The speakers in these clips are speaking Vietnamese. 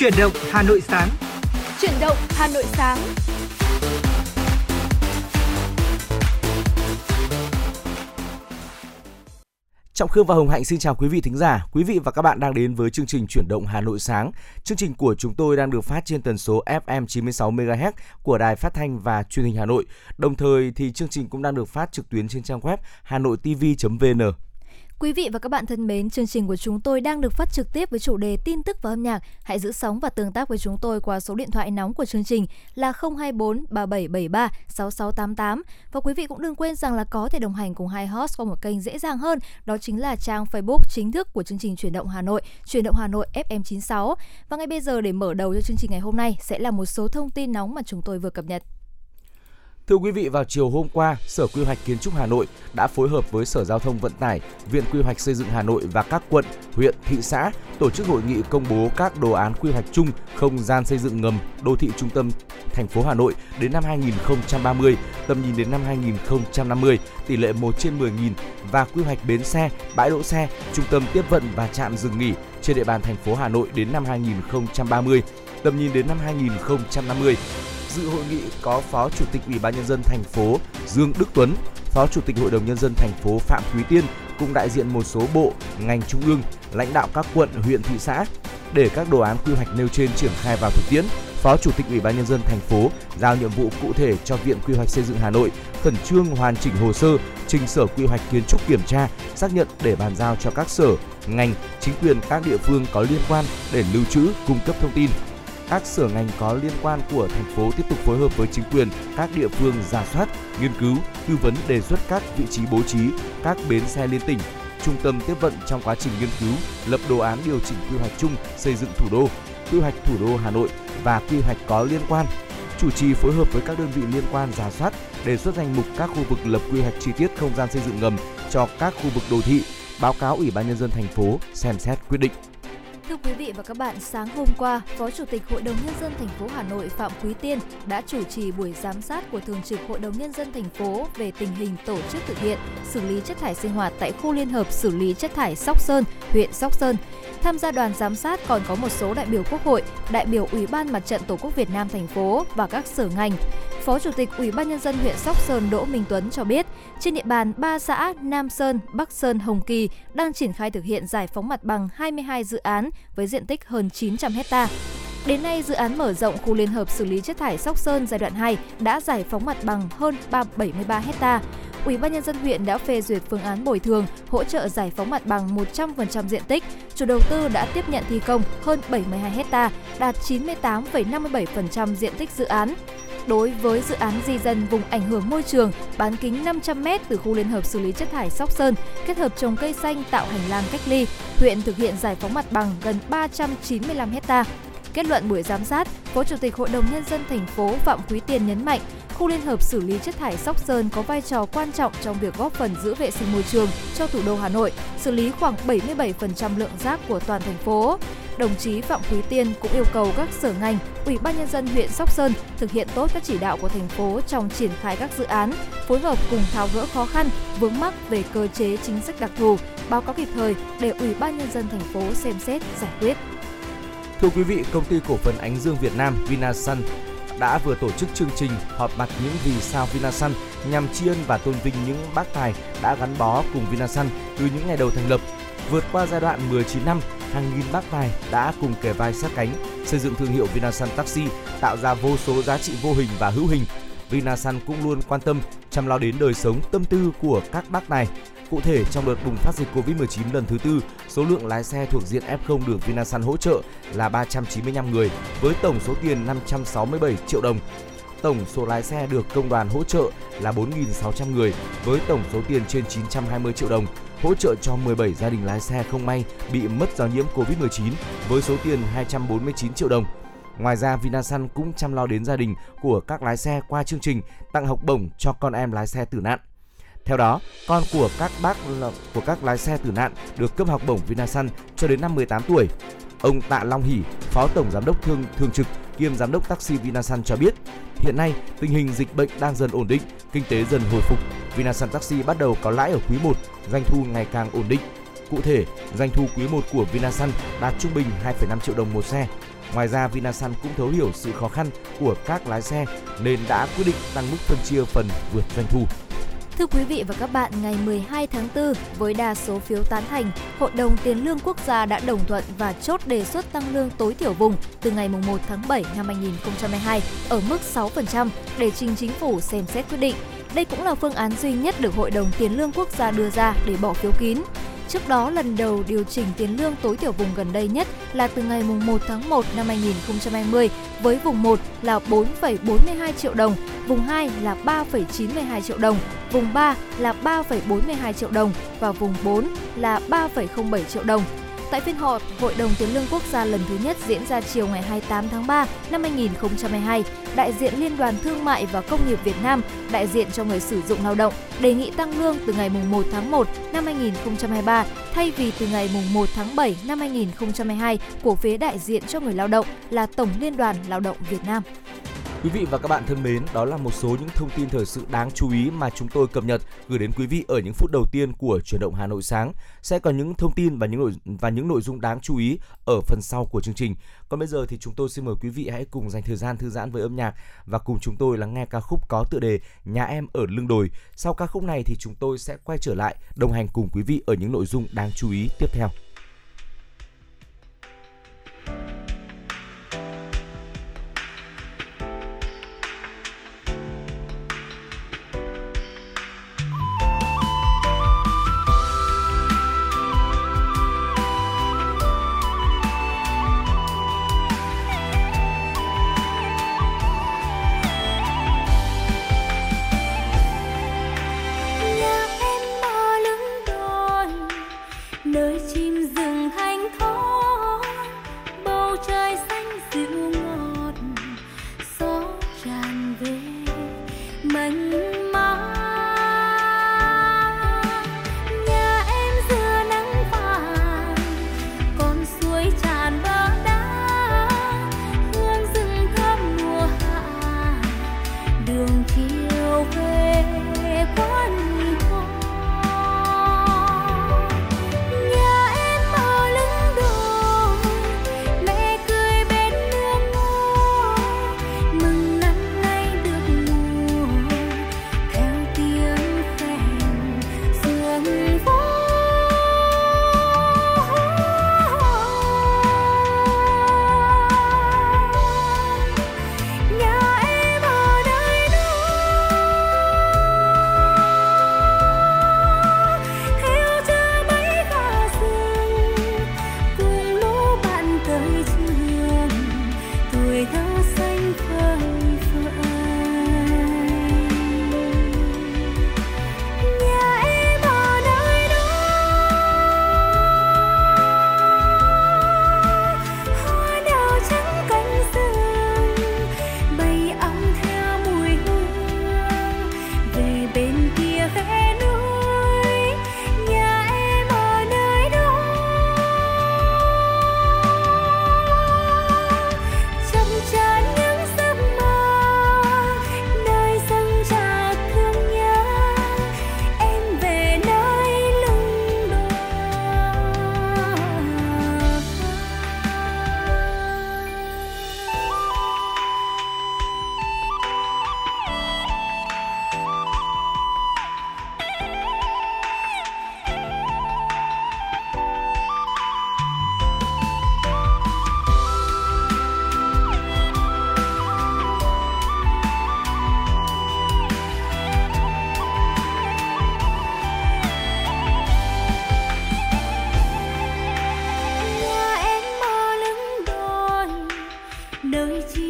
Chuyển động Hà Nội sáng. Chuyển động Hà Nội sáng. Trọng Khương và Hồng Hạnh xin chào quý vị thính giả. Quý vị và các bạn đang đến với chương trình Chuyển động Hà Nội sáng. Chương trình của chúng tôi đang được phát trên tần số FM 96 MHz của Đài Phát thanh và Truyền hình Hà Nội. Đồng thời thì chương trình cũng đang được phát trực tuyến trên trang web hanoitv.vn. Quý vị và các bạn thân mến, chương trình của chúng tôi đang được phát trực tiếp với chủ đề tin tức và âm nhạc. Hãy giữ sóng và tương tác với chúng tôi qua số điện thoại nóng của chương trình là 024 3773 6688. Và quý vị cũng đừng quên rằng là có thể đồng hành cùng hai host qua một kênh dễ dàng hơn, đó chính là trang Facebook chính thức của chương trình Chuyển động Hà Nội, Chuyển động Hà Nội FM96. Và ngay bây giờ để mở đầu cho chương trình ngày hôm nay sẽ là một số thông tin nóng mà chúng tôi vừa cập nhật. Thưa quý vị, vào chiều hôm qua, Sở Quy hoạch Kiến trúc Hà Nội đã phối hợp với Sở Giao thông Vận tải, Viện Quy hoạch Xây dựng Hà Nội và các quận, huyện, thị xã tổ chức hội nghị công bố các đồ án quy hoạch chung không gian xây dựng ngầm đô thị trung tâm thành phố Hà Nội đến năm 2030, tầm nhìn đến năm 2050, tỷ lệ 1 trên 10.000 và quy hoạch bến xe, bãi đỗ xe, trung tâm tiếp vận và trạm dừng nghỉ trên địa bàn thành phố Hà Nội đến năm 2030, tầm nhìn đến năm 2050 Dự hội nghị có Phó Chủ tịch Ủy ban nhân dân thành phố Dương Đức Tuấn, Phó Chủ tịch Hội đồng nhân dân thành phố Phạm Quý Tiên cùng đại diện một số bộ, ngành trung ương, lãnh đạo các quận, huyện, thị xã để các đồ án quy hoạch nêu trên triển khai vào thực tiễn. Phó Chủ tịch Ủy ban nhân dân thành phố giao nhiệm vụ cụ thể cho Viện Quy hoạch Xây dựng Hà Nội khẩn trương hoàn chỉnh hồ sơ trình Sở Quy hoạch Kiến trúc kiểm tra, xác nhận để bàn giao cho các sở, ngành, chính quyền các địa phương có liên quan để lưu trữ, cung cấp thông tin, các sở ngành có liên quan của thành phố tiếp tục phối hợp với chính quyền các địa phương giả soát, nghiên cứu, tư vấn đề xuất các vị trí bố trí các bến xe liên tỉnh, trung tâm tiếp vận trong quá trình nghiên cứu, lập đồ án điều chỉnh quy hoạch chung xây dựng thủ đô, quy hoạch thủ đô Hà Nội và quy hoạch có liên quan. Chủ trì phối hợp với các đơn vị liên quan giả soát, đề xuất danh mục các khu vực lập quy hoạch chi tiết không gian xây dựng ngầm cho các khu vực đô thị, báo cáo Ủy ban nhân dân thành phố xem xét quyết định. Thưa quý vị và các bạn, sáng hôm qua, Phó Chủ tịch Hội đồng Nhân dân thành phố Hà Nội Phạm Quý Tiên đã chủ trì buổi giám sát của Thường trực Hội đồng Nhân dân thành phố về tình hình tổ chức thực hiện xử lý chất thải sinh hoạt tại khu liên hợp xử lý chất thải Sóc Sơn, huyện Sóc Sơn. Tham gia đoàn giám sát còn có một số đại biểu Quốc hội, đại biểu Ủy ban Mặt trận Tổ quốc Việt Nam thành phố và các sở ngành. Phó Chủ tịch Ủy ban nhân dân huyện Sóc Sơn Đỗ Minh Tuấn cho biết, trên địa bàn ba xã Nam Sơn, Bắc Sơn, Hồng Kỳ đang triển khai thực hiện giải phóng mặt bằng 22 dự án với diện tích hơn 900 hecta. Đến nay, dự án mở rộng khu liên hợp xử lý chất thải Sóc Sơn giai đoạn 2 đã giải phóng mặt bằng hơn 373 hecta. Ủy ban nhân dân huyện đã phê duyệt phương án bồi thường, hỗ trợ giải phóng mặt bằng 100% diện tích. Chủ đầu tư đã tiếp nhận thi công hơn 72 hecta, đạt 98,57% diện tích dự án đối với dự án di dân vùng ảnh hưởng môi trường bán kính 500 m từ khu liên hợp xử lý chất thải Sóc Sơn, kết hợp trồng cây xanh tạo hành lang cách ly, huyện thực hiện giải phóng mặt bằng gần 395 hecta. Kết luận buổi giám sát, Phó Chủ tịch Hội đồng Nhân dân thành phố Phạm Quý Tiền nhấn mạnh, khu liên hợp xử lý chất thải Sóc Sơn có vai trò quan trọng trong việc góp phần giữ vệ sinh môi trường cho thủ đô Hà Nội, xử lý khoảng 77% lượng rác của toàn thành phố. Đồng chí Phạm Quý Tiên cũng yêu cầu các sở ngành, Ủy ban nhân dân huyện Sóc Sơn thực hiện tốt các chỉ đạo của thành phố trong triển khai các dự án, phối hợp cùng tháo gỡ khó khăn, vướng mắc về cơ chế chính sách đặc thù, báo cáo kịp thời để Ủy ban nhân dân thành phố xem xét giải quyết. Thưa quý vị, công ty cổ phần Ánh Dương Việt Nam Vinasun đã vừa tổ chức chương trình họp mặt những vì sao Vinasun nhằm tri ân và tôn vinh những bác tài đã gắn bó cùng Vinasun từ những ngày đầu thành lập. Vượt qua giai đoạn 19 năm, hàng nghìn bác tài đã cùng kề vai sát cánh xây dựng thương hiệu Vinasun Taxi, tạo ra vô số giá trị vô hình và hữu hình. Vinasun cũng luôn quan tâm chăm lo đến đời sống tâm tư của các bác này. Cụ thể, trong đợt bùng phát dịch Covid-19 lần thứ tư, số lượng lái xe thuộc diện F0 được Vinasun hỗ trợ là 395 người với tổng số tiền 567 triệu đồng. Tổng số lái xe được công đoàn hỗ trợ là 4.600 người với tổng số tiền trên 920 triệu đồng, hỗ trợ cho 17 gia đình lái xe không may bị mất do nhiễm Covid-19 với số tiền 249 triệu đồng. Ngoài ra, Vinasun cũng chăm lo đến gia đình của các lái xe qua chương trình tặng học bổng cho con em lái xe tử nạn. Theo đó, con của các bác của các lái xe tử nạn được cấp học bổng Vinasun cho đến năm 18 tuổi. Ông Tạ Long Hỷ, Phó Tổng Giám đốc Thương Thường trực kiêm Giám đốc Taxi Vinasun cho biết, hiện nay tình hình dịch bệnh đang dần ổn định, kinh tế dần hồi phục. Vinasun Taxi bắt đầu có lãi ở quý 1, doanh thu ngày càng ổn định. Cụ thể, doanh thu quý 1 của Vinasun đạt trung bình 2,5 triệu đồng một xe. Ngoài ra, Vinasun cũng thấu hiểu sự khó khăn của các lái xe nên đã quyết định tăng mức phân chia phần vượt doanh thu. Thưa quý vị và các bạn, ngày 12 tháng 4, với đa số phiếu tán thành, Hội đồng Tiền lương Quốc gia đã đồng thuận và chốt đề xuất tăng lương tối thiểu vùng từ ngày 1 tháng 7 năm 2022 ở mức 6% để trình chính phủ xem xét quyết định. Đây cũng là phương án duy nhất được Hội đồng Tiền lương Quốc gia đưa ra để bỏ phiếu kín. Trước đó, lần đầu điều chỉnh tiền lương tối thiểu vùng gần đây nhất là từ ngày 1 tháng 1 năm 2020 với vùng 1 là 4,42 triệu đồng, vùng 2 là 3,92 triệu đồng, vùng 3 là 3,42 triệu đồng và vùng 4 là 3,07 triệu đồng. Tại phiên họp, Hội đồng Tiền lương Quốc gia lần thứ nhất diễn ra chiều ngày 28 tháng 3 năm 2022, đại diện Liên đoàn Thương mại và Công nghiệp Việt Nam, đại diện cho người sử dụng lao động, đề nghị tăng lương từ ngày 1 tháng 1 năm 2023 thay vì từ ngày 1 tháng 7 năm 2022 của phía đại diện cho người lao động là Tổng Liên đoàn Lao động Việt Nam. Quý vị và các bạn thân mến, đó là một số những thông tin thời sự đáng chú ý mà chúng tôi cập nhật gửi đến quý vị ở những phút đầu tiên của chuyển động Hà Nội sáng. Sẽ có những thông tin và những nội và những nội dung đáng chú ý ở phần sau của chương trình. Còn bây giờ thì chúng tôi xin mời quý vị hãy cùng dành thời gian thư giãn với âm nhạc và cùng chúng tôi lắng nghe ca khúc có tựa đề Nhà em ở lưng đồi. Sau ca khúc này thì chúng tôi sẽ quay trở lại đồng hành cùng quý vị ở những nội dung đáng chú ý tiếp theo. nơi chi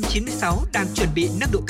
FM96 đang chuẩn bị nâng độ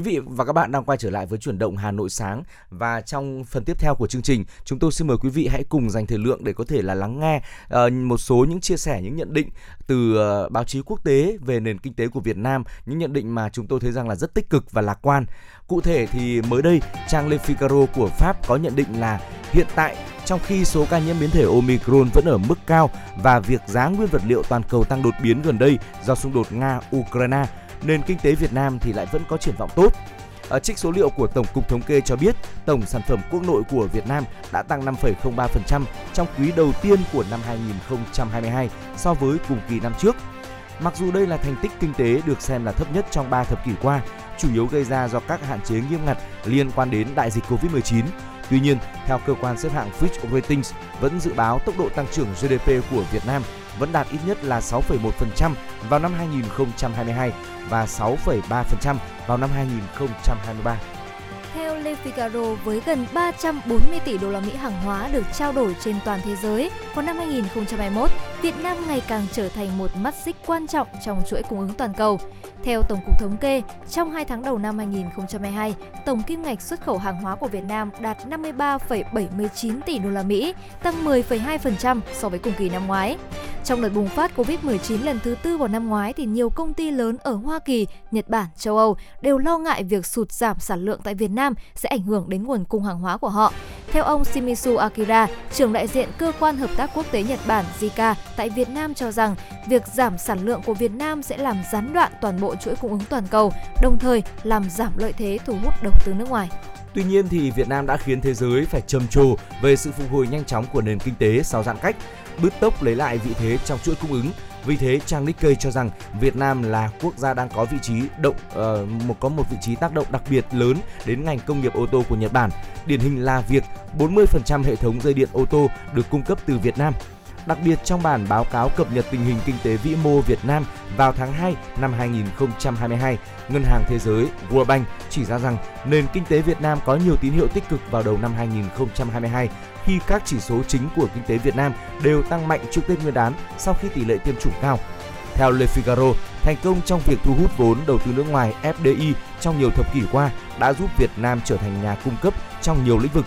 Quý vị và các bạn đang quay trở lại với chuyển động Hà Nội sáng và trong phần tiếp theo của chương trình, chúng tôi xin mời quý vị hãy cùng dành thời lượng để có thể là lắng nghe uh, một số những chia sẻ những nhận định từ uh, báo chí quốc tế về nền kinh tế của Việt Nam, những nhận định mà chúng tôi thấy rằng là rất tích cực và lạc quan. Cụ thể thì mới đây, trang Le Figaro của Pháp có nhận định là hiện tại trong khi số ca nhiễm biến thể Omicron vẫn ở mức cao và việc giá nguyên vật liệu toàn cầu tăng đột biến gần đây do xung đột Nga-Ukraine, nền kinh tế Việt Nam thì lại vẫn có triển vọng tốt. Ở trích số liệu của Tổng cục Thống kê cho biết, tổng sản phẩm quốc nội của Việt Nam đã tăng 5,03% trong quý đầu tiên của năm 2022 so với cùng kỳ năm trước. Mặc dù đây là thành tích kinh tế được xem là thấp nhất trong 3 thập kỷ qua, chủ yếu gây ra do các hạn chế nghiêm ngặt liên quan đến đại dịch Covid-19. Tuy nhiên, theo cơ quan xếp hạng Fitch Ratings vẫn dự báo tốc độ tăng trưởng GDP của Việt Nam vẫn đạt ít nhất là 6,1% vào năm 2022 và 6,3% vào năm 2023. Theo Le Figaro, với gần 340 tỷ đô la Mỹ hàng hóa được trao đổi trên toàn thế giới, vào năm 2021, Việt Nam ngày càng trở thành một mắt xích quan trọng trong chuỗi cung ứng toàn cầu. Theo Tổng cục Thống kê, trong 2 tháng đầu năm 2022, tổng kim ngạch xuất khẩu hàng hóa của Việt Nam đạt 53,79 tỷ đô la Mỹ, tăng 10,2% so với cùng kỳ năm ngoái. Trong đợt bùng phát Covid-19 lần thứ tư vào năm ngoái thì nhiều công ty lớn ở Hoa Kỳ, Nhật Bản, châu Âu đều lo ngại việc sụt giảm sản lượng tại Việt Nam sẽ ảnh hưởng đến nguồn cung hàng hóa của họ. Theo ông Shimizu Akira, trưởng đại diện cơ quan hợp tác quốc tế Nhật Bản JICA tại Việt Nam cho rằng việc giảm sản lượng của Việt Nam sẽ làm gián đoạn toàn bộ chuỗi cung ứng toàn cầu, đồng thời làm giảm lợi thế thu hút đầu tư nước ngoài. Tuy nhiên thì Việt Nam đã khiến thế giới phải trầm trồ về sự phục hồi nhanh chóng của nền kinh tế sau giãn cách, bứt tốc lấy lại vị thế trong chuỗi cung ứng. Vì thế, trang Nikkei cho rằng Việt Nam là quốc gia đang có vị trí động uh, một có một vị trí tác động đặc biệt lớn đến ngành công nghiệp ô tô của Nhật Bản. Điển hình là việc 40% hệ thống dây điện ô tô được cung cấp từ Việt Nam Đặc biệt trong bản báo cáo cập nhật tình hình kinh tế vĩ mô Việt Nam vào tháng 2 năm 2022, Ngân hàng Thế giới World Bank chỉ ra rằng nền kinh tế Việt Nam có nhiều tín hiệu tích cực vào đầu năm 2022 khi các chỉ số chính của kinh tế Việt Nam đều tăng mạnh trước Tết Nguyên đán sau khi tỷ lệ tiêm chủng cao. Theo Le Figaro, thành công trong việc thu hút vốn đầu tư nước ngoài FDI trong nhiều thập kỷ qua đã giúp Việt Nam trở thành nhà cung cấp trong nhiều lĩnh vực.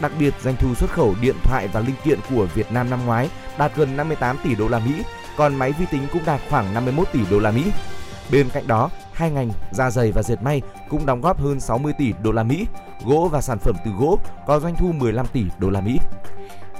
Đặc biệt, doanh thu xuất khẩu điện thoại và linh kiện của Việt Nam năm ngoái đạt gần 58 tỷ đô la Mỹ, còn máy vi tính cũng đạt khoảng 51 tỷ đô la Mỹ. Bên cạnh đó, hai ngành da giày và dệt may cũng đóng góp hơn 60 tỷ đô la Mỹ. Gỗ và sản phẩm từ gỗ có doanh thu 15 tỷ đô la Mỹ.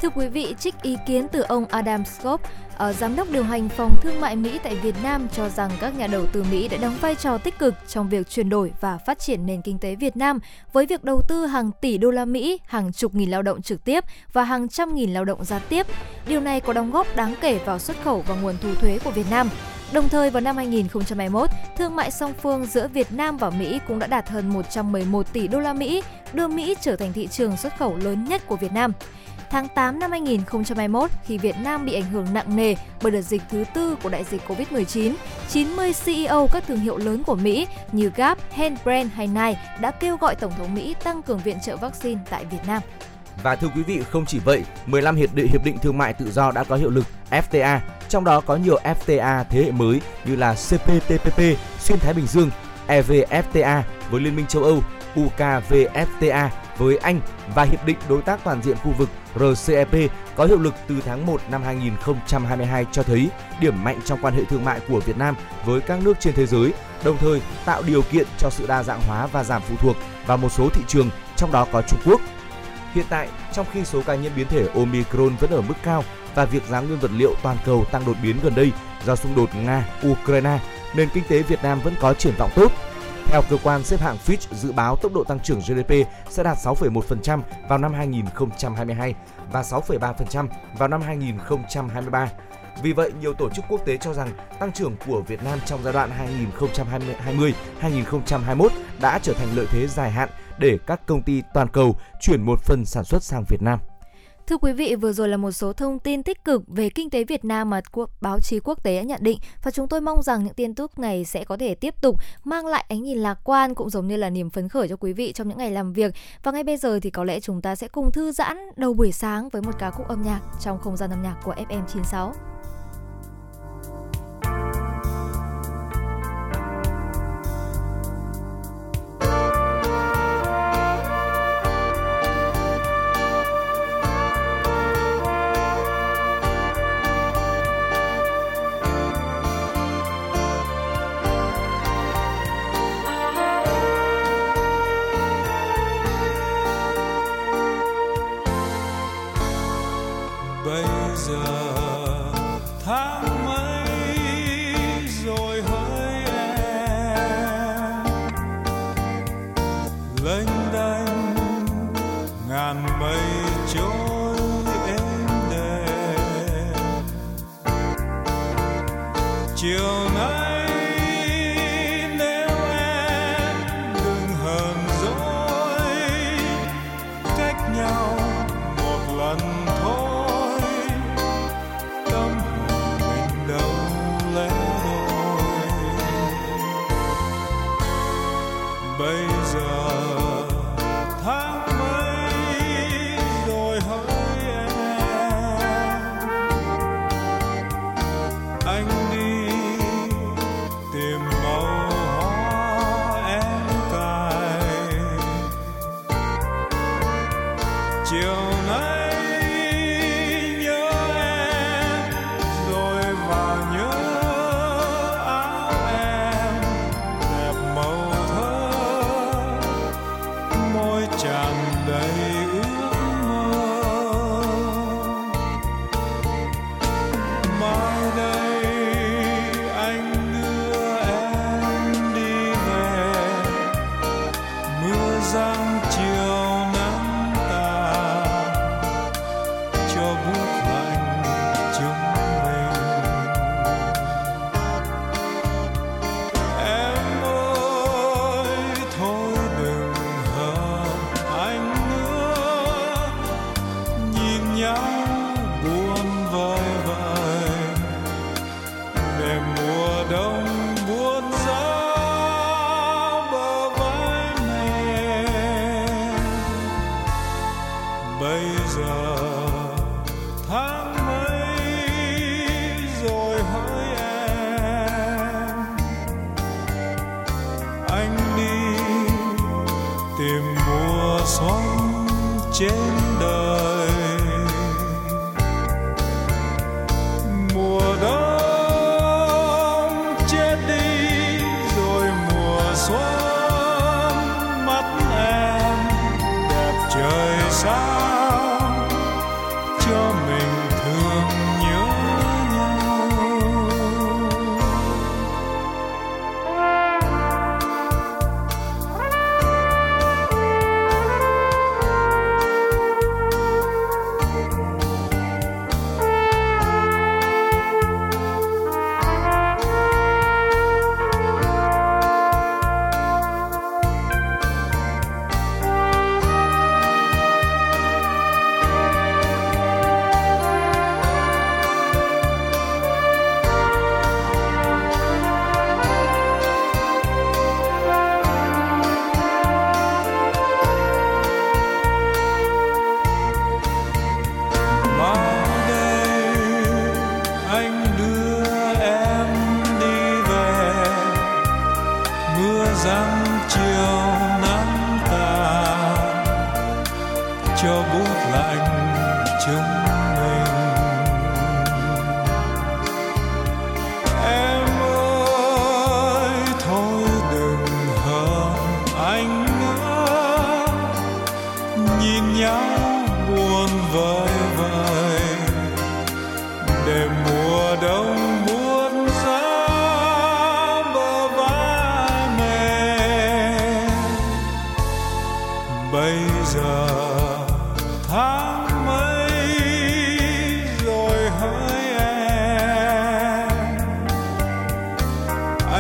Thưa quý vị, trích ý kiến từ ông Adam Scott, ở giám đốc điều hành phòng thương mại Mỹ tại Việt Nam cho rằng các nhà đầu tư Mỹ đã đóng vai trò tích cực trong việc chuyển đổi và phát triển nền kinh tế Việt Nam với việc đầu tư hàng tỷ đô la Mỹ, hàng chục nghìn lao động trực tiếp và hàng trăm nghìn lao động gián tiếp. Điều này có đóng góp đáng kể vào xuất khẩu và nguồn thu thuế của Việt Nam. Đồng thời vào năm 2021, thương mại song phương giữa Việt Nam và Mỹ cũng đã đạt hơn 111 tỷ đô la Mỹ, đưa Mỹ trở thành thị trường xuất khẩu lớn nhất của Việt Nam. Tháng 8 năm 2021, khi Việt Nam bị ảnh hưởng nặng nề bởi đợt dịch thứ tư của đại dịch Covid-19, 90 CEO các thương hiệu lớn của Mỹ như Gap, Handbrand hay Nike đã kêu gọi Tổng thống Mỹ tăng cường viện trợ vaccine tại Việt Nam. Và thưa quý vị, không chỉ vậy, 15 hiệp định hiệp định thương mại tự do đã có hiệu lực FTA, trong đó có nhiều FTA thế hệ mới như là CPTPP xuyên Thái Bình Dương, EVFTA với Liên minh châu Âu, UKVFTA với Anh và Hiệp định Đối tác Toàn diện khu vực RCEP có hiệu lực từ tháng 1 năm 2022 cho thấy điểm mạnh trong quan hệ thương mại của Việt Nam với các nước trên thế giới, đồng thời tạo điều kiện cho sự đa dạng hóa và giảm phụ thuộc vào một số thị trường, trong đó có Trung Quốc. Hiện tại, trong khi số ca nhiễm biến thể Omicron vẫn ở mức cao và việc giá nguyên vật liệu toàn cầu tăng đột biến gần đây do xung đột Nga-Ukraine, nền kinh tế Việt Nam vẫn có triển vọng tốt theo cơ quan xếp hạng Fitch dự báo tốc độ tăng trưởng GDP sẽ đạt 6,1% vào năm 2022 và 6,3% vào năm 2023. Vì vậy, nhiều tổ chức quốc tế cho rằng tăng trưởng của Việt Nam trong giai đoạn 2020-2021 đã trở thành lợi thế dài hạn để các công ty toàn cầu chuyển một phần sản xuất sang Việt Nam. Thưa quý vị, vừa rồi là một số thông tin tích cực về kinh tế Việt Nam mà báo chí quốc tế đã nhận định và chúng tôi mong rằng những tin tức này sẽ có thể tiếp tục mang lại ánh nhìn lạc quan cũng giống như là niềm phấn khởi cho quý vị trong những ngày làm việc. Và ngay bây giờ thì có lẽ chúng ta sẽ cùng thư giãn đầu buổi sáng với một ca khúc âm nhạc trong không gian âm nhạc của FM96.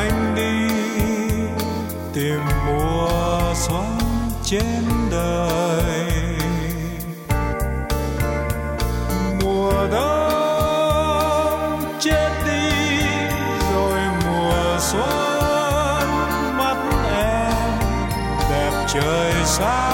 Anh đi tìm mùa xuân trên đời. Mùa đông chết đi, rồi mùa xuân mắt em đẹp trời sao?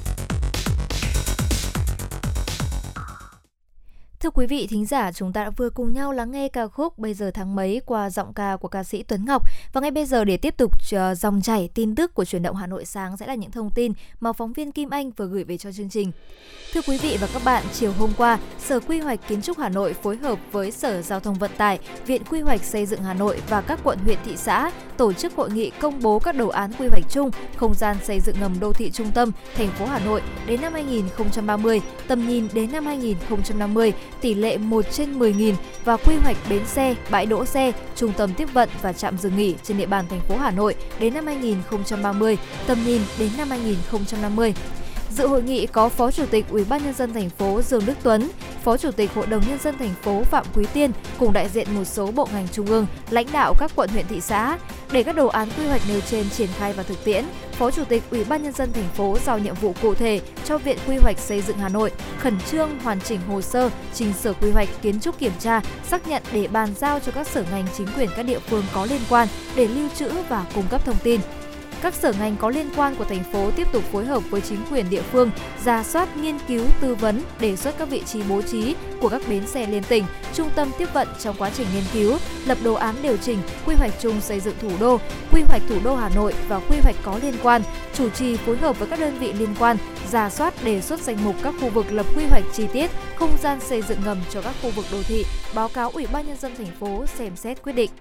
quý vị thính giả, chúng ta đã vừa cùng nhau lắng nghe ca khúc Bây giờ tháng mấy qua giọng ca của ca sĩ Tuấn Ngọc. Và ngay bây giờ để tiếp tục ờ, dòng chảy tin tức của truyền động Hà Nội sáng sẽ là những thông tin mà phóng viên Kim Anh vừa gửi về cho chương trình. Thưa quý vị và các bạn, chiều hôm qua, Sở Quy hoạch Kiến trúc Hà Nội phối hợp với Sở Giao thông Vận tải, Viện Quy hoạch Xây dựng Hà Nội và các quận huyện thị xã tổ chức hội nghị công bố các đồ án quy hoạch chung không gian xây dựng ngầm đô thị trung tâm thành phố Hà Nội đến năm 2030, tầm nhìn đến năm 2050, tỷ lệ 1 trên 10.000 và quy hoạch bến xe, bãi đỗ xe, trung tâm tiếp vận và trạm dừng nghỉ trên địa bàn thành phố Hà Nội đến năm 2030, tầm nhìn đến năm 2050. Dự hội nghị có Phó Chủ tịch Ủy ban nhân dân thành phố Dương Đức Tuấn, Phó Chủ tịch Hội đồng nhân dân thành phố Phạm Quý Tiên cùng đại diện một số bộ ngành trung ương, lãnh đạo các quận huyện thị xã. Để các đồ án quy hoạch nêu trên triển khai vào thực tiễn, Phó Chủ tịch Ủy ban nhân dân thành phố giao nhiệm vụ cụ thể cho Viện Quy hoạch Xây dựng Hà Nội khẩn trương hoàn chỉnh hồ sơ, trình Sở Quy hoạch Kiến trúc kiểm tra, xác nhận để bàn giao cho các sở ngành chính quyền các địa phương có liên quan để lưu trữ và cung cấp thông tin. Các sở ngành có liên quan của thành phố tiếp tục phối hợp với chính quyền địa phương, ra soát, nghiên cứu, tư vấn, đề xuất các vị trí bố trí của các bến xe liên tỉnh, trung tâm tiếp vận trong quá trình nghiên cứu, lập đồ án điều chỉnh, quy hoạch chung xây dựng thủ đô, quy hoạch thủ đô Hà Nội và quy hoạch có liên quan, chủ trì phối hợp với các đơn vị liên quan, ra soát đề xuất danh mục các khu vực lập quy hoạch chi tiết, không gian xây dựng ngầm cho các khu vực đô thị, báo cáo Ủy ban nhân dân thành phố xem xét quyết định.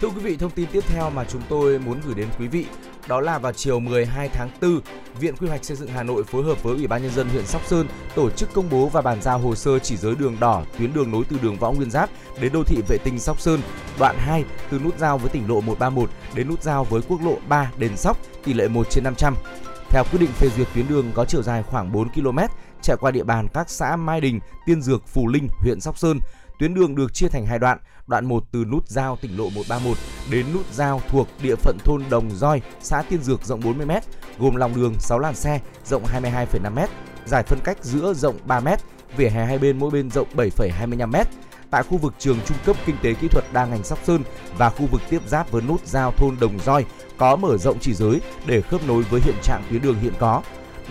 Thưa quý vị, thông tin tiếp theo mà chúng tôi muốn gửi đến quý vị đó là vào chiều 12 tháng 4, Viện Quy hoạch Xây dựng Hà Nội phối hợp với Ủy ban nhân dân huyện Sóc Sơn tổ chức công bố và bàn giao hồ sơ chỉ giới đường đỏ tuyến đường nối từ đường Võ Nguyên Giáp đến đô thị vệ tinh Sóc Sơn, đoạn 2 từ nút giao với tỉnh lộ 131 đến nút giao với quốc lộ 3 Đền Sóc, tỷ lệ 1 trên 500. Theo quyết định phê duyệt tuyến đường có chiều dài khoảng 4 km, chạy qua địa bàn các xã Mai Đình, Tiên Dược, Phù Linh, huyện Sóc Sơn. Tuyến đường được chia thành hai đoạn, đoạn 1 từ nút giao tỉnh lộ 131 đến nút giao thuộc địa phận thôn Đồng Roi, xã Tiên Dược rộng 40m, gồm lòng đường 6 làn xe rộng 22,5m, giải phân cách giữa rộng 3m, vỉa hè hai bên mỗi bên rộng 7,25m. Tại khu vực trường trung cấp kinh tế kỹ thuật đa ngành Sóc Sơn và khu vực tiếp giáp với nút giao thôn Đồng Roi có mở rộng chỉ giới để khớp nối với hiện trạng tuyến đường hiện có.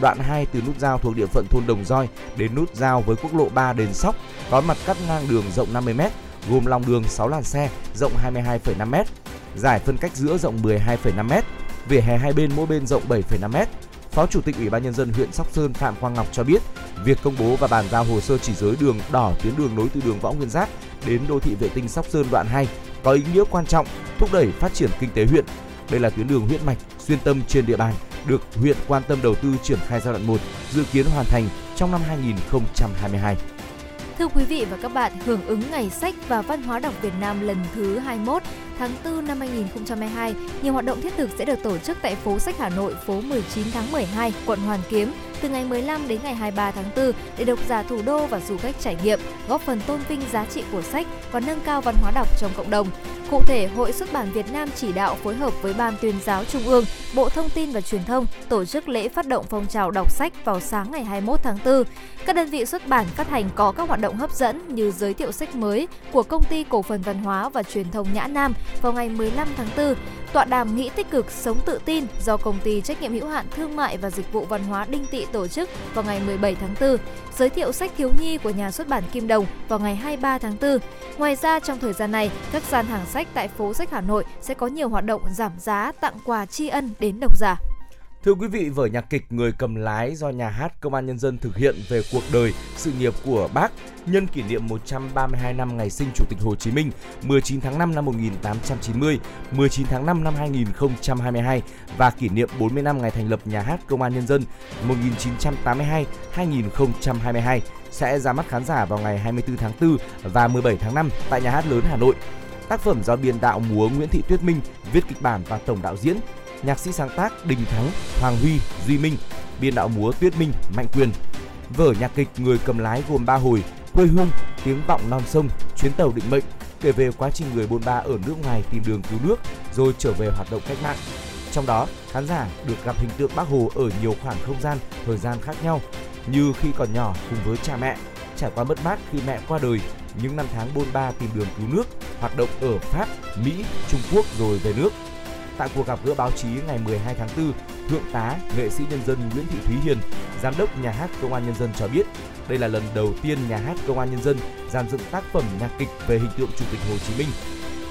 Đoạn 2 từ nút giao thuộc địa phận thôn Đồng Roi đến nút giao với quốc lộ 3 Đền Sóc có mặt cắt ngang đường rộng 50m, gồm lòng đường 6 làn xe rộng 22,5m, giải phân cách giữa rộng 12,5m, vỉa hè hai bên mỗi bên rộng 7,5m. Phó Chủ tịch Ủy ban nhân dân huyện Sóc Sơn Phạm Quang Ngọc cho biết, việc công bố và bàn giao hồ sơ chỉ giới đường đỏ tuyến đường nối từ đường Võ Nguyên Giáp đến đô thị vệ tinh Sóc Sơn đoạn 2 có ý nghĩa quan trọng thúc đẩy phát triển kinh tế huyện. Đây là tuyến đường huyết mạch xuyên tâm trên địa bàn được huyện quan tâm đầu tư triển khai giai đoạn 1, dự kiến hoàn thành trong năm 2022. Thưa quý vị và các bạn, hưởng ứng Ngày sách và Văn hóa đọc Việt Nam lần thứ 21 tháng 4 năm 2022, nhiều hoạt động thiết thực sẽ được tổ chức tại phố sách Hà Nội, phố 19 tháng 12, quận Hoàn Kiếm từ ngày 15 đến ngày 23 tháng 4 để độc giả thủ đô và du khách trải nghiệm, góp phần tôn vinh giá trị của sách và nâng cao văn hóa đọc trong cộng đồng. Cụ thể, Hội xuất bản Việt Nam chỉ đạo phối hợp với Ban tuyên giáo Trung ương, Bộ Thông tin và Truyền thông tổ chức lễ phát động phong trào đọc sách vào sáng ngày 21 tháng 4. Các đơn vị xuất bản phát hành có các hoạt động hấp dẫn như giới thiệu sách mới của công ty cổ phần văn hóa và truyền thông Nhã Nam vào ngày 15 tháng 4, tọa đàm nghĩ tích cực sống tự tin do công ty trách nhiệm hữu hạn thương mại và dịch vụ văn hóa Đinh Tị tổ chức vào ngày 17 tháng 4, giới thiệu sách thiếu nhi của nhà xuất bản Kim Đồng vào ngày 23 tháng 4. Ngoài ra trong thời gian này, các gian hàng sách tại phố sách Hà Nội sẽ có nhiều hoạt động giảm giá tặng quà tri ân đến độc giả. Thưa quý vị, vở nhạc kịch Người cầm lái do nhà hát Công an Nhân dân thực hiện về cuộc đời, sự nghiệp của bác nhân kỷ niệm 132 năm ngày sinh Chủ tịch Hồ Chí Minh 19 tháng 5 năm 1890, 19 tháng 5 năm 2022 và kỷ niệm 40 năm ngày thành lập Nhà hát Công an Nhân dân 1982-2022 sẽ ra mắt khán giả vào ngày 24 tháng 4 và 17 tháng 5 tại Nhà hát lớn Hà Nội. Tác phẩm do biên đạo múa Nguyễn Thị Tuyết Minh viết kịch bản và tổng đạo diễn nhạc sĩ sáng tác Đình Thắng, Hoàng Huy, Duy Minh, biên đạo múa Tuyết Minh, Mạnh Quyền. Vở nhạc kịch Người cầm lái gồm 3 hồi, quê hương, tiếng vọng non sông, chuyến tàu định mệnh, kể về quá trình người bôn ba ở nước ngoài tìm đường cứu nước rồi trở về hoạt động cách mạng. Trong đó, khán giả được gặp hình tượng Bác Hồ ở nhiều khoảng không gian, thời gian khác nhau, như khi còn nhỏ cùng với cha mẹ, trải qua mất mát khi mẹ qua đời, những năm tháng bôn ba tìm đường cứu nước, hoạt động ở Pháp, Mỹ, Trung Quốc rồi về nước – Tại cuộc gặp gỡ báo chí ngày 12 tháng 4, Thượng tá nghệ sĩ nhân dân Nguyễn Thị Thúy Hiền, giám đốc nhà hát Công an nhân dân cho biết, đây là lần đầu tiên nhà hát Công an nhân dân dàn dựng tác phẩm nhạc kịch về hình tượng Chủ tịch Hồ Chí Minh.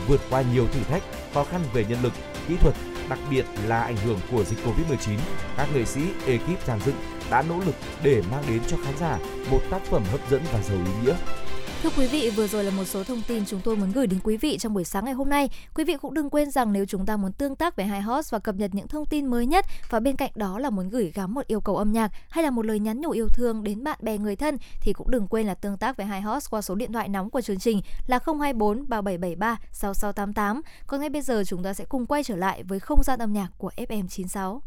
Vượt qua nhiều thử thách, khó khăn về nhân lực, kỹ thuật, đặc biệt là ảnh hưởng của dịch Covid-19, các nghệ sĩ, ekip dàn dựng đã nỗ lực để mang đến cho khán giả một tác phẩm hấp dẫn và giàu ý nghĩa. Thưa quý vị, vừa rồi là một số thông tin chúng tôi muốn gửi đến quý vị trong buổi sáng ngày hôm nay. Quý vị cũng đừng quên rằng nếu chúng ta muốn tương tác với Hai Host và cập nhật những thông tin mới nhất và bên cạnh đó là muốn gửi gắm một yêu cầu âm nhạc hay là một lời nhắn nhủ yêu thương đến bạn bè người thân thì cũng đừng quên là tương tác với Hai Host qua số điện thoại nóng của chương trình là 024 3773 6688. Còn ngay bây giờ chúng ta sẽ cùng quay trở lại với không gian âm nhạc của FM96.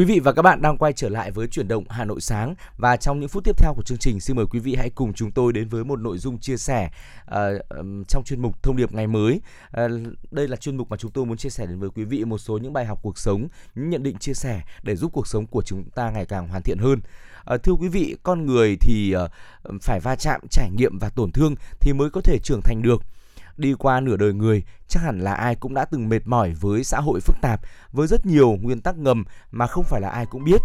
Quý vị và các bạn đang quay trở lại với chuyển động Hà Nội sáng và trong những phút tiếp theo của chương trình xin mời quý vị hãy cùng chúng tôi đến với một nội dung chia sẻ uh, trong chuyên mục thông điệp ngày mới. Uh, đây là chuyên mục mà chúng tôi muốn chia sẻ đến với quý vị một số những bài học cuộc sống, những nhận định chia sẻ để giúp cuộc sống của chúng ta ngày càng hoàn thiện hơn. Uh, thưa quý vị, con người thì uh, phải va chạm, trải nghiệm và tổn thương thì mới có thể trưởng thành được Đi qua nửa đời người, chắc hẳn là ai cũng đã từng mệt mỏi với xã hội phức tạp, với rất nhiều nguyên tắc ngầm mà không phải là ai cũng biết.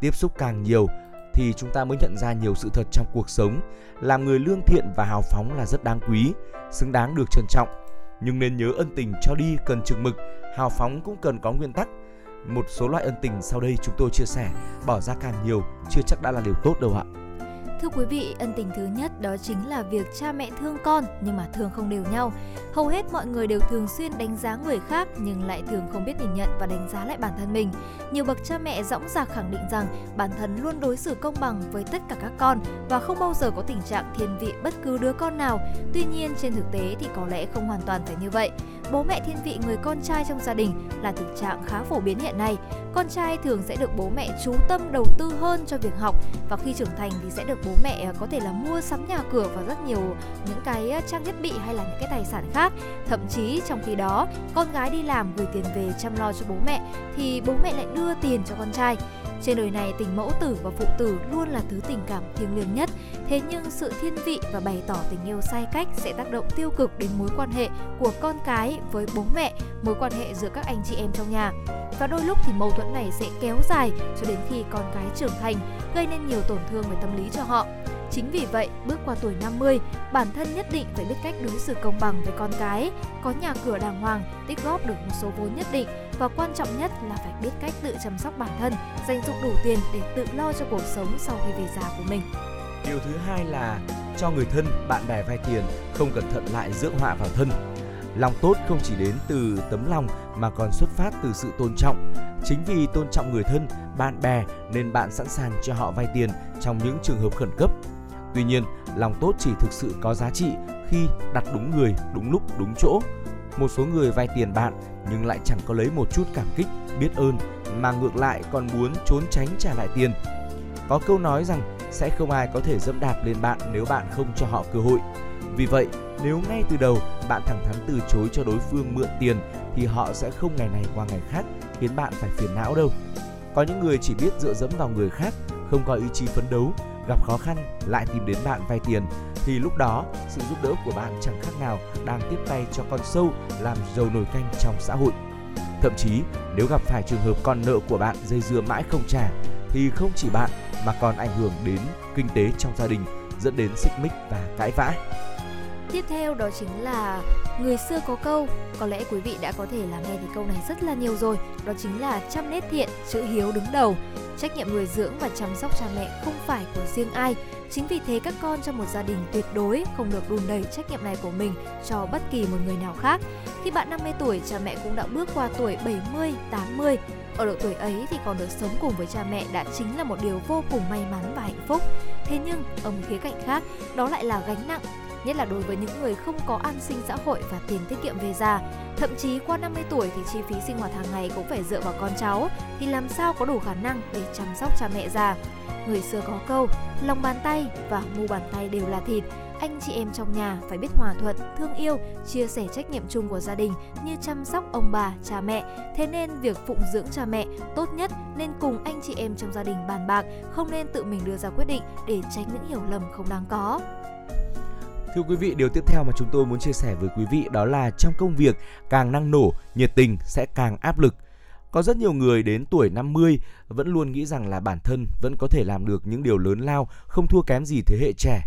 Tiếp xúc càng nhiều thì chúng ta mới nhận ra nhiều sự thật trong cuộc sống. Làm người lương thiện và hào phóng là rất đáng quý, xứng đáng được trân trọng. Nhưng nên nhớ ân tình cho đi cần chừng mực, hào phóng cũng cần có nguyên tắc. Một số loại ân tình sau đây chúng tôi chia sẻ, bỏ ra càng nhiều chưa chắc đã là điều tốt đâu ạ. Thưa quý vị, ân tình thứ nhất đó chính là việc cha mẹ thương con nhưng mà thương không đều nhau. Hầu hết mọi người đều thường xuyên đánh giá người khác nhưng lại thường không biết nhìn nhận và đánh giá lại bản thân mình. Nhiều bậc cha mẹ dõng dạc khẳng định rằng bản thân luôn đối xử công bằng với tất cả các con và không bao giờ có tình trạng thiên vị bất cứ đứa con nào. Tuy nhiên trên thực tế thì có lẽ không hoàn toàn phải như vậy. Bố mẹ thiên vị người con trai trong gia đình là thực trạng khá phổ biến hiện nay. Con trai thường sẽ được bố mẹ chú tâm đầu tư hơn cho việc học và khi trưởng thành thì sẽ được bố mẹ à, có thể là mua sắm nhà cửa và rất nhiều những cái à, trang thiết bị hay là những cái tài sản khác. Thậm chí trong khi đó, con gái đi làm gửi tiền về chăm lo cho bố mẹ thì bố mẹ lại đưa tiền cho con trai. Trên đời này tình mẫu tử và phụ tử luôn là thứ tình cảm thiêng liêng nhất. Thế nhưng sự thiên vị và bày tỏ tình yêu sai cách sẽ tác động tiêu cực đến mối quan hệ của con cái với bố mẹ, mối quan hệ giữa các anh chị em trong nhà. Và đôi lúc thì mâu thuẫn này sẽ kéo dài cho đến khi con cái trưởng thành, gây nên nhiều tổn thương về tâm lý cho họ. Chính vì vậy, bước qua tuổi 50, bản thân nhất định phải biết cách đối xử công bằng với con cái, có nhà cửa đàng hoàng, tích góp được một số vốn nhất định và quan trọng nhất là phải biết cách tự chăm sóc bản thân, dành dụng đủ tiền để tự lo cho cuộc sống sau khi về già của mình. Điều thứ hai là cho người thân, bạn bè vay tiền, không cẩn thận lại dưỡng họa vào thân. Lòng tốt không chỉ đến từ tấm lòng mà còn xuất phát từ sự tôn trọng. Chính vì tôn trọng người thân, bạn bè nên bạn sẵn sàng cho họ vay tiền trong những trường hợp khẩn cấp. Tuy nhiên, lòng tốt chỉ thực sự có giá trị khi đặt đúng người, đúng lúc, đúng chỗ. Một số người vay tiền bạn nhưng lại chẳng có lấy một chút cảm kích, biết ơn mà ngược lại còn muốn trốn tránh trả lại tiền. Có câu nói rằng sẽ không ai có thể dẫm đạp lên bạn nếu bạn không cho họ cơ hội. Vì vậy, nếu ngay từ đầu bạn thẳng thắn từ chối cho đối phương mượn tiền thì họ sẽ không ngày này qua ngày khác khiến bạn phải phiền não đâu. Có những người chỉ biết dựa dẫm vào người khác, không có ý chí phấn đấu, gặp khó khăn, lại tìm đến bạn vay tiền, thì lúc đó, sự giúp đỡ của bạn chẳng khác nào đang tiếp tay cho con sâu làm dầu nồi canh trong xã hội. Thậm chí, nếu gặp phải trường hợp con nợ của bạn dây dưa mãi không trả, thì không chỉ bạn mà còn ảnh hưởng đến kinh tế trong gia đình, dẫn đến xích mích và cãi vã. Tiếp theo đó chính là người xưa có câu, có lẽ quý vị đã có thể là nghe thì câu này rất là nhiều rồi, đó chính là chăm nết thiện, chữ hiếu đứng đầu. Trách nhiệm nuôi dưỡng và chăm sóc cha mẹ không phải của riêng ai. Chính vì thế các con trong một gia đình tuyệt đối không được đùn đẩy trách nhiệm này của mình cho bất kỳ một người nào khác. Khi bạn 50 tuổi, cha mẹ cũng đã bước qua tuổi 70, 80. Ở độ tuổi ấy thì còn được sống cùng với cha mẹ đã chính là một điều vô cùng may mắn và hạnh phúc. Thế nhưng, ở một khía cạnh khác, đó lại là gánh nặng nhất là đối với những người không có an sinh xã hội và tiền tiết kiệm về già. Thậm chí qua 50 tuổi thì chi phí sinh hoạt hàng ngày cũng phải dựa vào con cháu, thì làm sao có đủ khả năng để chăm sóc cha mẹ già. Người xưa có câu, lòng bàn tay và mu bàn tay đều là thịt, anh chị em trong nhà phải biết hòa thuận, thương yêu, chia sẻ trách nhiệm chung của gia đình như chăm sóc ông bà, cha mẹ. Thế nên việc phụng dưỡng cha mẹ tốt nhất nên cùng anh chị em trong gia đình bàn bạc, không nên tự mình đưa ra quyết định để tránh những hiểu lầm không đáng có. Thưa quý vị, điều tiếp theo mà chúng tôi muốn chia sẻ với quý vị đó là trong công việc càng năng nổ, nhiệt tình sẽ càng áp lực. Có rất nhiều người đến tuổi 50 vẫn luôn nghĩ rằng là bản thân vẫn có thể làm được những điều lớn lao, không thua kém gì thế hệ trẻ.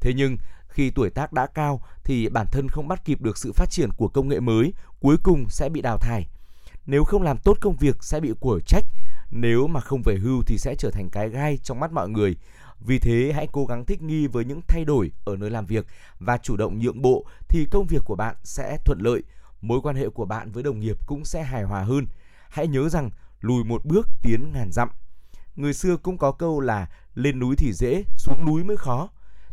Thế nhưng khi tuổi tác đã cao thì bản thân không bắt kịp được sự phát triển của công nghệ mới, cuối cùng sẽ bị đào thải. Nếu không làm tốt công việc sẽ bị của trách, nếu mà không về hưu thì sẽ trở thành cái gai trong mắt mọi người. Vì thế hãy cố gắng thích nghi với những thay đổi ở nơi làm việc và chủ động nhượng bộ thì công việc của bạn sẽ thuận lợi, mối quan hệ của bạn với đồng nghiệp cũng sẽ hài hòa hơn. Hãy nhớ rằng lùi một bước tiến ngàn dặm. Người xưa cũng có câu là lên núi thì dễ, xuống núi mới khó.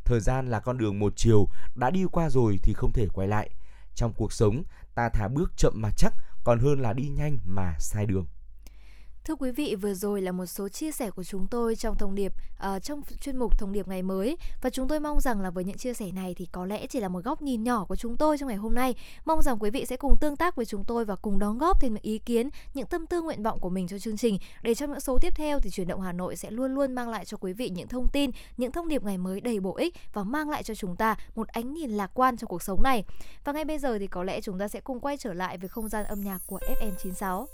Thời gian là con đường một chiều, đã đi qua rồi thì không thể quay lại. Trong cuộc sống, ta thả bước chậm mà chắc, còn hơn là đi nhanh mà sai đường. Thưa quý vị, vừa rồi là một số chia sẻ của chúng tôi trong thông điệp uh, trong chuyên mục thông điệp ngày mới và chúng tôi mong rằng là với những chia sẻ này thì có lẽ chỉ là một góc nhìn nhỏ của chúng tôi trong ngày hôm nay. Mong rằng quý vị sẽ cùng tương tác với chúng tôi và cùng đóng góp thêm những ý kiến, những tâm tư nguyện vọng của mình cho chương trình để trong những số tiếp theo thì chuyển động Hà Nội sẽ luôn luôn mang lại cho quý vị những thông tin, những thông điệp ngày mới đầy bổ ích và mang lại cho chúng ta một ánh nhìn lạc quan trong cuộc sống này. Và ngay bây giờ thì có lẽ chúng ta sẽ cùng quay trở lại với không gian âm nhạc của FM96.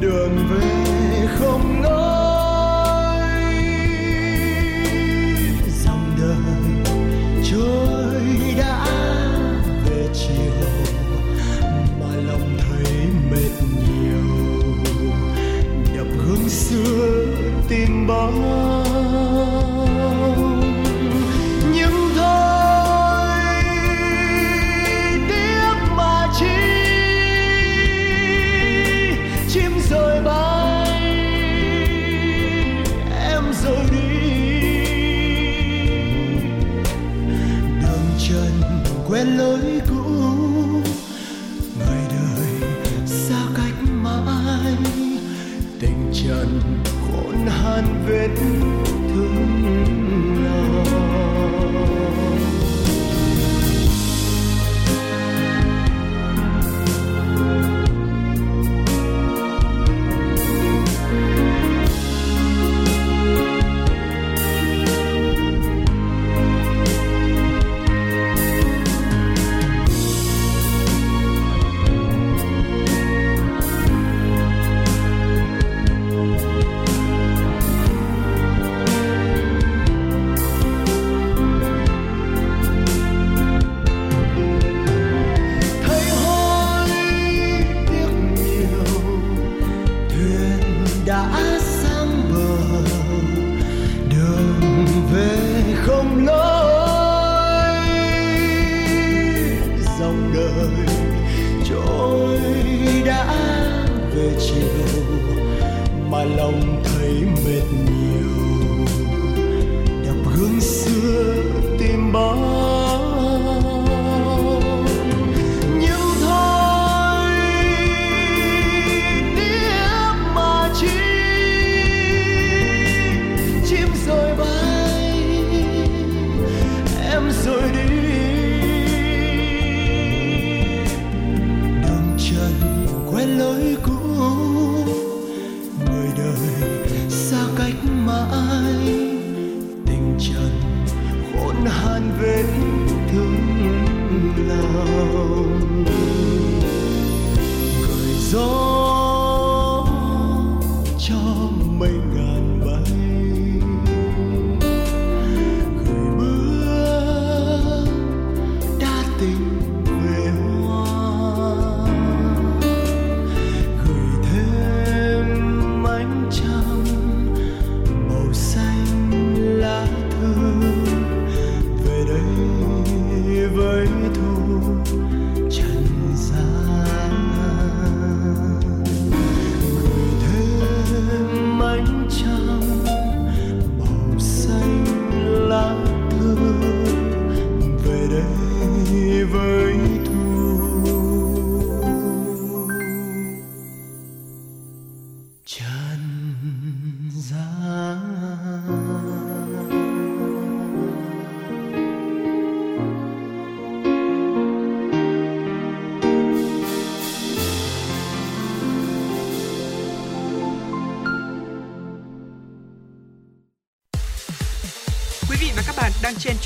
Đường về không ngỡ. Tìm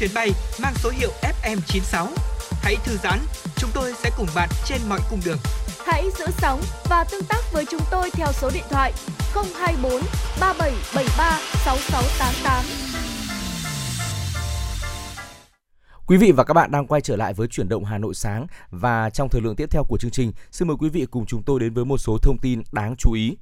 chuyến bay mang số hiệu FM96. Hãy thư giãn, chúng tôi sẽ cùng bạn trên mọi cung đường. Hãy giữ sóng và tương tác với chúng tôi theo số điện thoại 024 3773 6688. Quý vị và các bạn đang quay trở lại với chuyển động Hà Nội sáng và trong thời lượng tiếp theo của chương trình, xin mời quý vị cùng chúng tôi đến với một số thông tin đáng chú ý.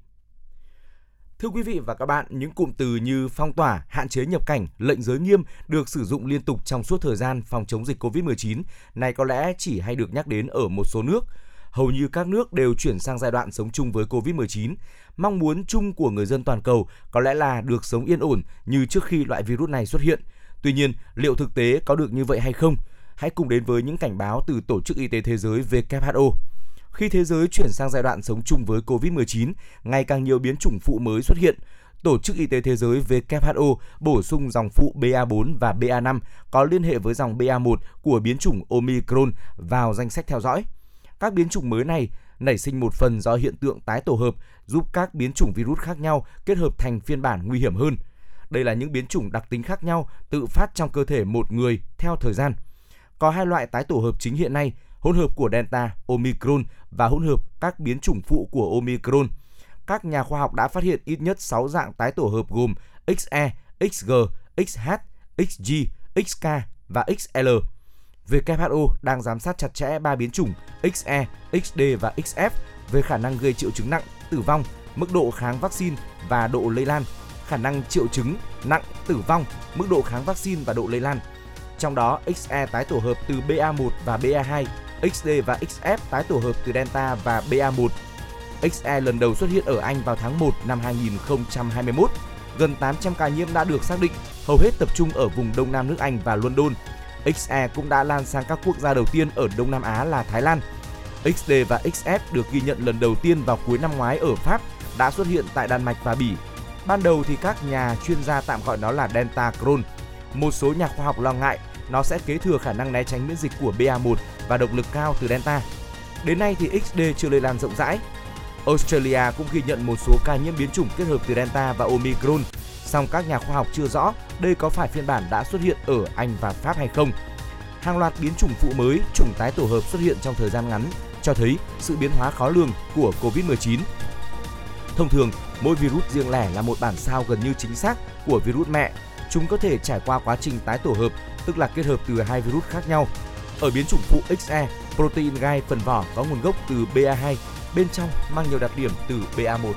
Thưa quý vị và các bạn, những cụm từ như phong tỏa, hạn chế nhập cảnh, lệnh giới nghiêm được sử dụng liên tục trong suốt thời gian phòng chống dịch COVID-19 này có lẽ chỉ hay được nhắc đến ở một số nước. Hầu như các nước đều chuyển sang giai đoạn sống chung với COVID-19. Mong muốn chung của người dân toàn cầu có lẽ là được sống yên ổn như trước khi loại virus này xuất hiện. Tuy nhiên, liệu thực tế có được như vậy hay không? Hãy cùng đến với những cảnh báo từ Tổ chức Y tế Thế giới WHO. Khi thế giới chuyển sang giai đoạn sống chung với COVID-19, ngày càng nhiều biến chủng phụ mới xuất hiện. Tổ chức Y tế Thế giới WHO bổ sung dòng phụ BA4 và BA5 có liên hệ với dòng BA1 của biến chủng Omicron vào danh sách theo dõi. Các biến chủng mới này nảy sinh một phần do hiện tượng tái tổ hợp giúp các biến chủng virus khác nhau kết hợp thành phiên bản nguy hiểm hơn. Đây là những biến chủng đặc tính khác nhau tự phát trong cơ thể một người theo thời gian. Có hai loại tái tổ hợp chính hiện nay, hỗn hợp của Delta, Omicron và hỗn hợp các biến chủng phụ của Omicron. Các nhà khoa học đã phát hiện ít nhất 6 dạng tái tổ hợp gồm XE, XG, XH, XG, XK và XL. WHO đang giám sát chặt chẽ ba biến chủng XE, XD và XF về khả năng gây triệu chứng nặng, tử vong, mức độ kháng vaccine và độ lây lan, khả năng triệu chứng nặng, tử vong, mức độ kháng vaccine và độ lây lan. Trong đó, XE tái tổ hợp từ BA1 và BA2, XD và XF tái tổ hợp từ Delta và BA1. XE lần đầu xuất hiện ở Anh vào tháng 1 năm 2021. Gần 800 ca nhiễm đã được xác định, hầu hết tập trung ở vùng Đông Nam nước Anh và London. XE cũng đã lan sang các quốc gia đầu tiên ở Đông Nam Á là Thái Lan. XD và XF được ghi nhận lần đầu tiên vào cuối năm ngoái ở Pháp, đã xuất hiện tại Đan Mạch và Bỉ. Ban đầu thì các nhà chuyên gia tạm gọi nó là Delta Crohn. Một số nhà khoa học lo ngại nó sẽ kế thừa khả năng né tránh miễn dịch của BA1 và độc lực cao từ Delta. Đến nay thì XD chưa lây lan rộng rãi. Australia cũng ghi nhận một số ca nhiễm biến chủng kết hợp từ Delta và Omicron, song các nhà khoa học chưa rõ đây có phải phiên bản đã xuất hiện ở Anh và Pháp hay không. Hàng loạt biến chủng phụ mới, chủng tái tổ hợp xuất hiện trong thời gian ngắn, cho thấy sự biến hóa khó lường của COVID-19. Thông thường, mỗi virus riêng lẻ là một bản sao gần như chính xác của virus mẹ. Chúng có thể trải qua quá trình tái tổ hợp, tức là kết hợp từ hai virus khác nhau. Ở biến chủng phụ XE, protein gai phần vỏ có nguồn gốc từ BA2, bên trong mang nhiều đặc điểm từ BA1.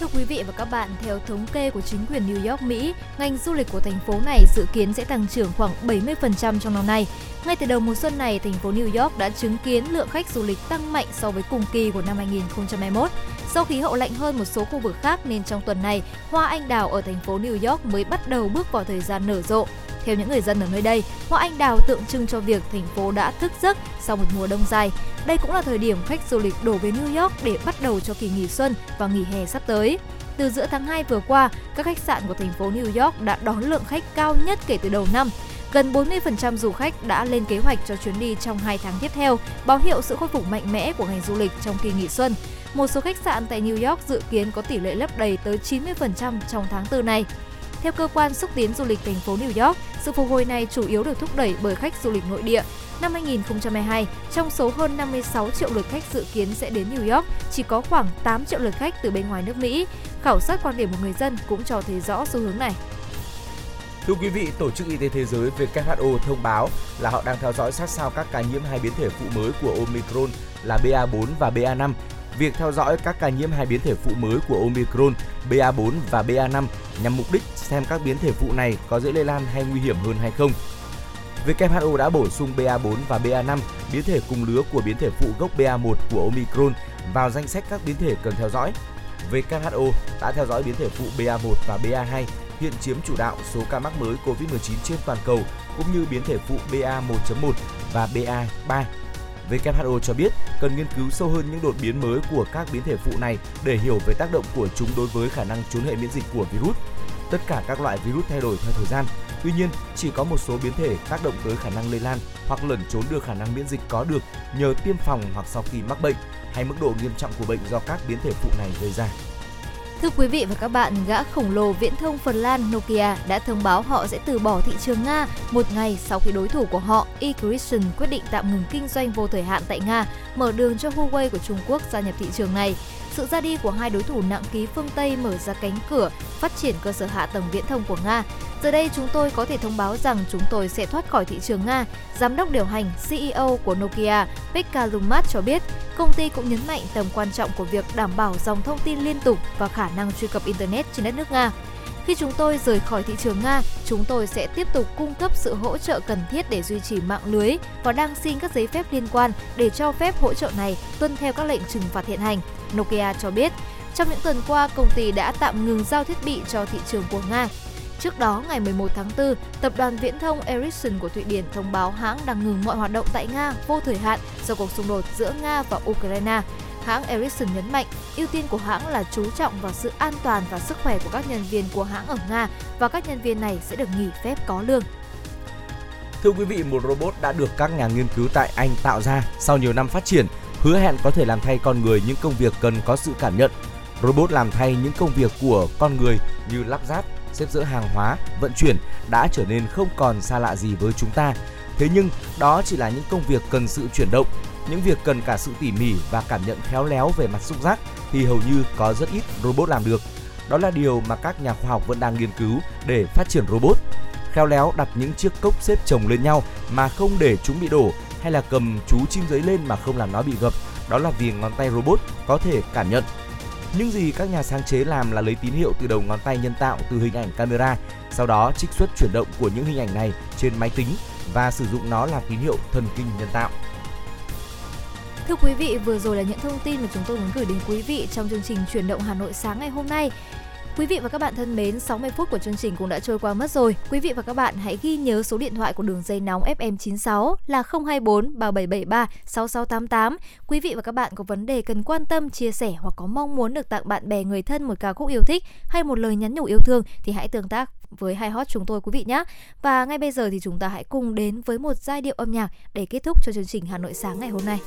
Thưa quý vị và các bạn, theo thống kê của chính quyền New York, Mỹ, ngành du lịch của thành phố này dự kiến sẽ tăng trưởng khoảng 70% trong năm nay. Ngay từ đầu mùa xuân này, thành phố New York đã chứng kiến lượng khách du lịch tăng mạnh so với cùng kỳ của năm 2021. Sau khí hậu lạnh hơn một số khu vực khác nên trong tuần này, hoa anh đào ở thành phố New York mới bắt đầu bước vào thời gian nở rộ. Theo những người dân ở nơi đây, hoa anh đào tượng trưng cho việc thành phố đã thức giấc sau một mùa đông dài. Đây cũng là thời điểm khách du lịch đổ về New York để bắt đầu cho kỳ nghỉ xuân và nghỉ hè sắp tới. Từ giữa tháng 2 vừa qua, các khách sạn của thành phố New York đã đón lượng khách cao nhất kể từ đầu năm. Gần 40% du khách đã lên kế hoạch cho chuyến đi trong 2 tháng tiếp theo, báo hiệu sự khôi phục mạnh mẽ của ngành du lịch trong kỳ nghỉ xuân. Một số khách sạn tại New York dự kiến có tỷ lệ lấp đầy tới 90% trong tháng 4 này. Theo cơ quan xúc tiến du lịch thành phố New York, sự phục hồi này chủ yếu được thúc đẩy bởi khách du lịch nội địa. Năm 2022, trong số hơn 56 triệu lượt khách dự kiến sẽ đến New York, chỉ có khoảng 8 triệu lượt khách từ bên ngoài nước Mỹ. Khảo sát quan điểm của người dân cũng cho thấy rõ xu hướng này. Thưa quý vị, Tổ chức Y tế Thế giới WHO thông báo là họ đang theo dõi sát sao các ca nhiễm hai biến thể phụ mới của Omicron là BA4 và BA5. Việc theo dõi các ca nhiễm hai biến thể phụ mới của Omicron, BA4 và BA5 nhằm mục đích xem các biến thể phụ này có dễ lây lan hay nguy hiểm hơn hay không. WHO đã bổ sung BA4 và BA5, biến thể cùng lứa của biến thể phụ gốc BA1 của Omicron vào danh sách các biến thể cần theo dõi. WHO đã theo dõi biến thể phụ BA1 và BA2 hiện chiếm chủ đạo số ca mắc mới COVID-19 trên toàn cầu cũng như biến thể phụ BA1.1 và BA3. WHO cho biết cần nghiên cứu sâu hơn những đột biến mới của các biến thể phụ này để hiểu về tác động của chúng đối với khả năng trốn hệ miễn dịch của virus. Tất cả các loại virus thay đổi theo thời gian, tuy nhiên chỉ có một số biến thể tác động tới khả năng lây lan hoặc lẩn trốn được khả năng miễn dịch có được nhờ tiêm phòng hoặc sau khi mắc bệnh hay mức độ nghiêm trọng của bệnh do các biến thể phụ này gây ra. Thưa quý vị và các bạn, gã khổng lồ viễn thông Phần Lan Nokia đã thông báo họ sẽ từ bỏ thị trường Nga một ngày sau khi đối thủ của họ, eCristion, quyết định tạm ngừng kinh doanh vô thời hạn tại Nga, mở đường cho Huawei của Trung Quốc gia nhập thị trường này. Sự ra đi của hai đối thủ nặng ký phương Tây mở ra cánh cửa phát triển cơ sở hạ tầng viễn thông của Nga. Giờ đây chúng tôi có thể thông báo rằng chúng tôi sẽ thoát khỏi thị trường Nga. Giám đốc điều hành CEO của Nokia, Pekka Lumat cho biết, công ty cũng nhấn mạnh tầm quan trọng của việc đảm bảo dòng thông tin liên tục và khả năng truy cập Internet trên đất nước Nga. Khi chúng tôi rời khỏi thị trường Nga, chúng tôi sẽ tiếp tục cung cấp sự hỗ trợ cần thiết để duy trì mạng lưới và đang xin các giấy phép liên quan để cho phép hỗ trợ này tuân theo các lệnh trừng phạt hiện hành. Nokia cho biết, trong những tuần qua, công ty đã tạm ngừng giao thiết bị cho thị trường của Nga. Trước đó, ngày 11 tháng 4, tập đoàn viễn thông Ericsson của Thụy Điển thông báo hãng đang ngừng mọi hoạt động tại Nga vô thời hạn do cuộc xung đột giữa Nga và Ukraine. Hãng Ericsson nhấn mạnh, ưu tiên của hãng là chú trọng vào sự an toàn và sức khỏe của các nhân viên của hãng ở Nga và các nhân viên này sẽ được nghỉ phép có lương. Thưa quý vị, một robot đã được các nhà nghiên cứu tại Anh tạo ra sau nhiều năm phát triển, hứa hẹn có thể làm thay con người những công việc cần có sự cảm nhận. Robot làm thay những công việc của con người như lắp ráp, xếp dỡ hàng hóa, vận chuyển đã trở nên không còn xa lạ gì với chúng ta. Thế nhưng, đó chỉ là những công việc cần sự chuyển động. Những việc cần cả sự tỉ mỉ và cảm nhận khéo léo về mặt xúc giác thì hầu như có rất ít robot làm được. Đó là điều mà các nhà khoa học vẫn đang nghiên cứu để phát triển robot. Khéo léo đặt những chiếc cốc xếp chồng lên nhau mà không để chúng bị đổ hay là cầm chú chim giấy lên mà không làm nó bị gập. Đó là vì ngón tay robot có thể cảm nhận những gì các nhà sáng chế làm là lấy tín hiệu từ đầu ngón tay nhân tạo từ hình ảnh camera, sau đó trích xuất chuyển động của những hình ảnh này trên máy tính và sử dụng nó làm tín hiệu thần kinh nhân tạo. Thưa quý vị, vừa rồi là những thông tin mà chúng tôi muốn gửi đến quý vị trong chương trình Chuyển động Hà Nội sáng ngày hôm nay. Quý vị và các bạn thân mến, 60 phút của chương trình cũng đã trôi qua mất rồi. Quý vị và các bạn hãy ghi nhớ số điện thoại của đường dây nóng FM96 là 024 3773 6688. Quý vị và các bạn có vấn đề cần quan tâm, chia sẻ hoặc có mong muốn được tặng bạn bè người thân một ca khúc yêu thích hay một lời nhắn nhủ yêu thương thì hãy tương tác với hai hot chúng tôi quý vị nhé. Và ngay bây giờ thì chúng ta hãy cùng đến với một giai điệu âm nhạc để kết thúc cho chương trình Hà Nội sáng ngày hôm nay.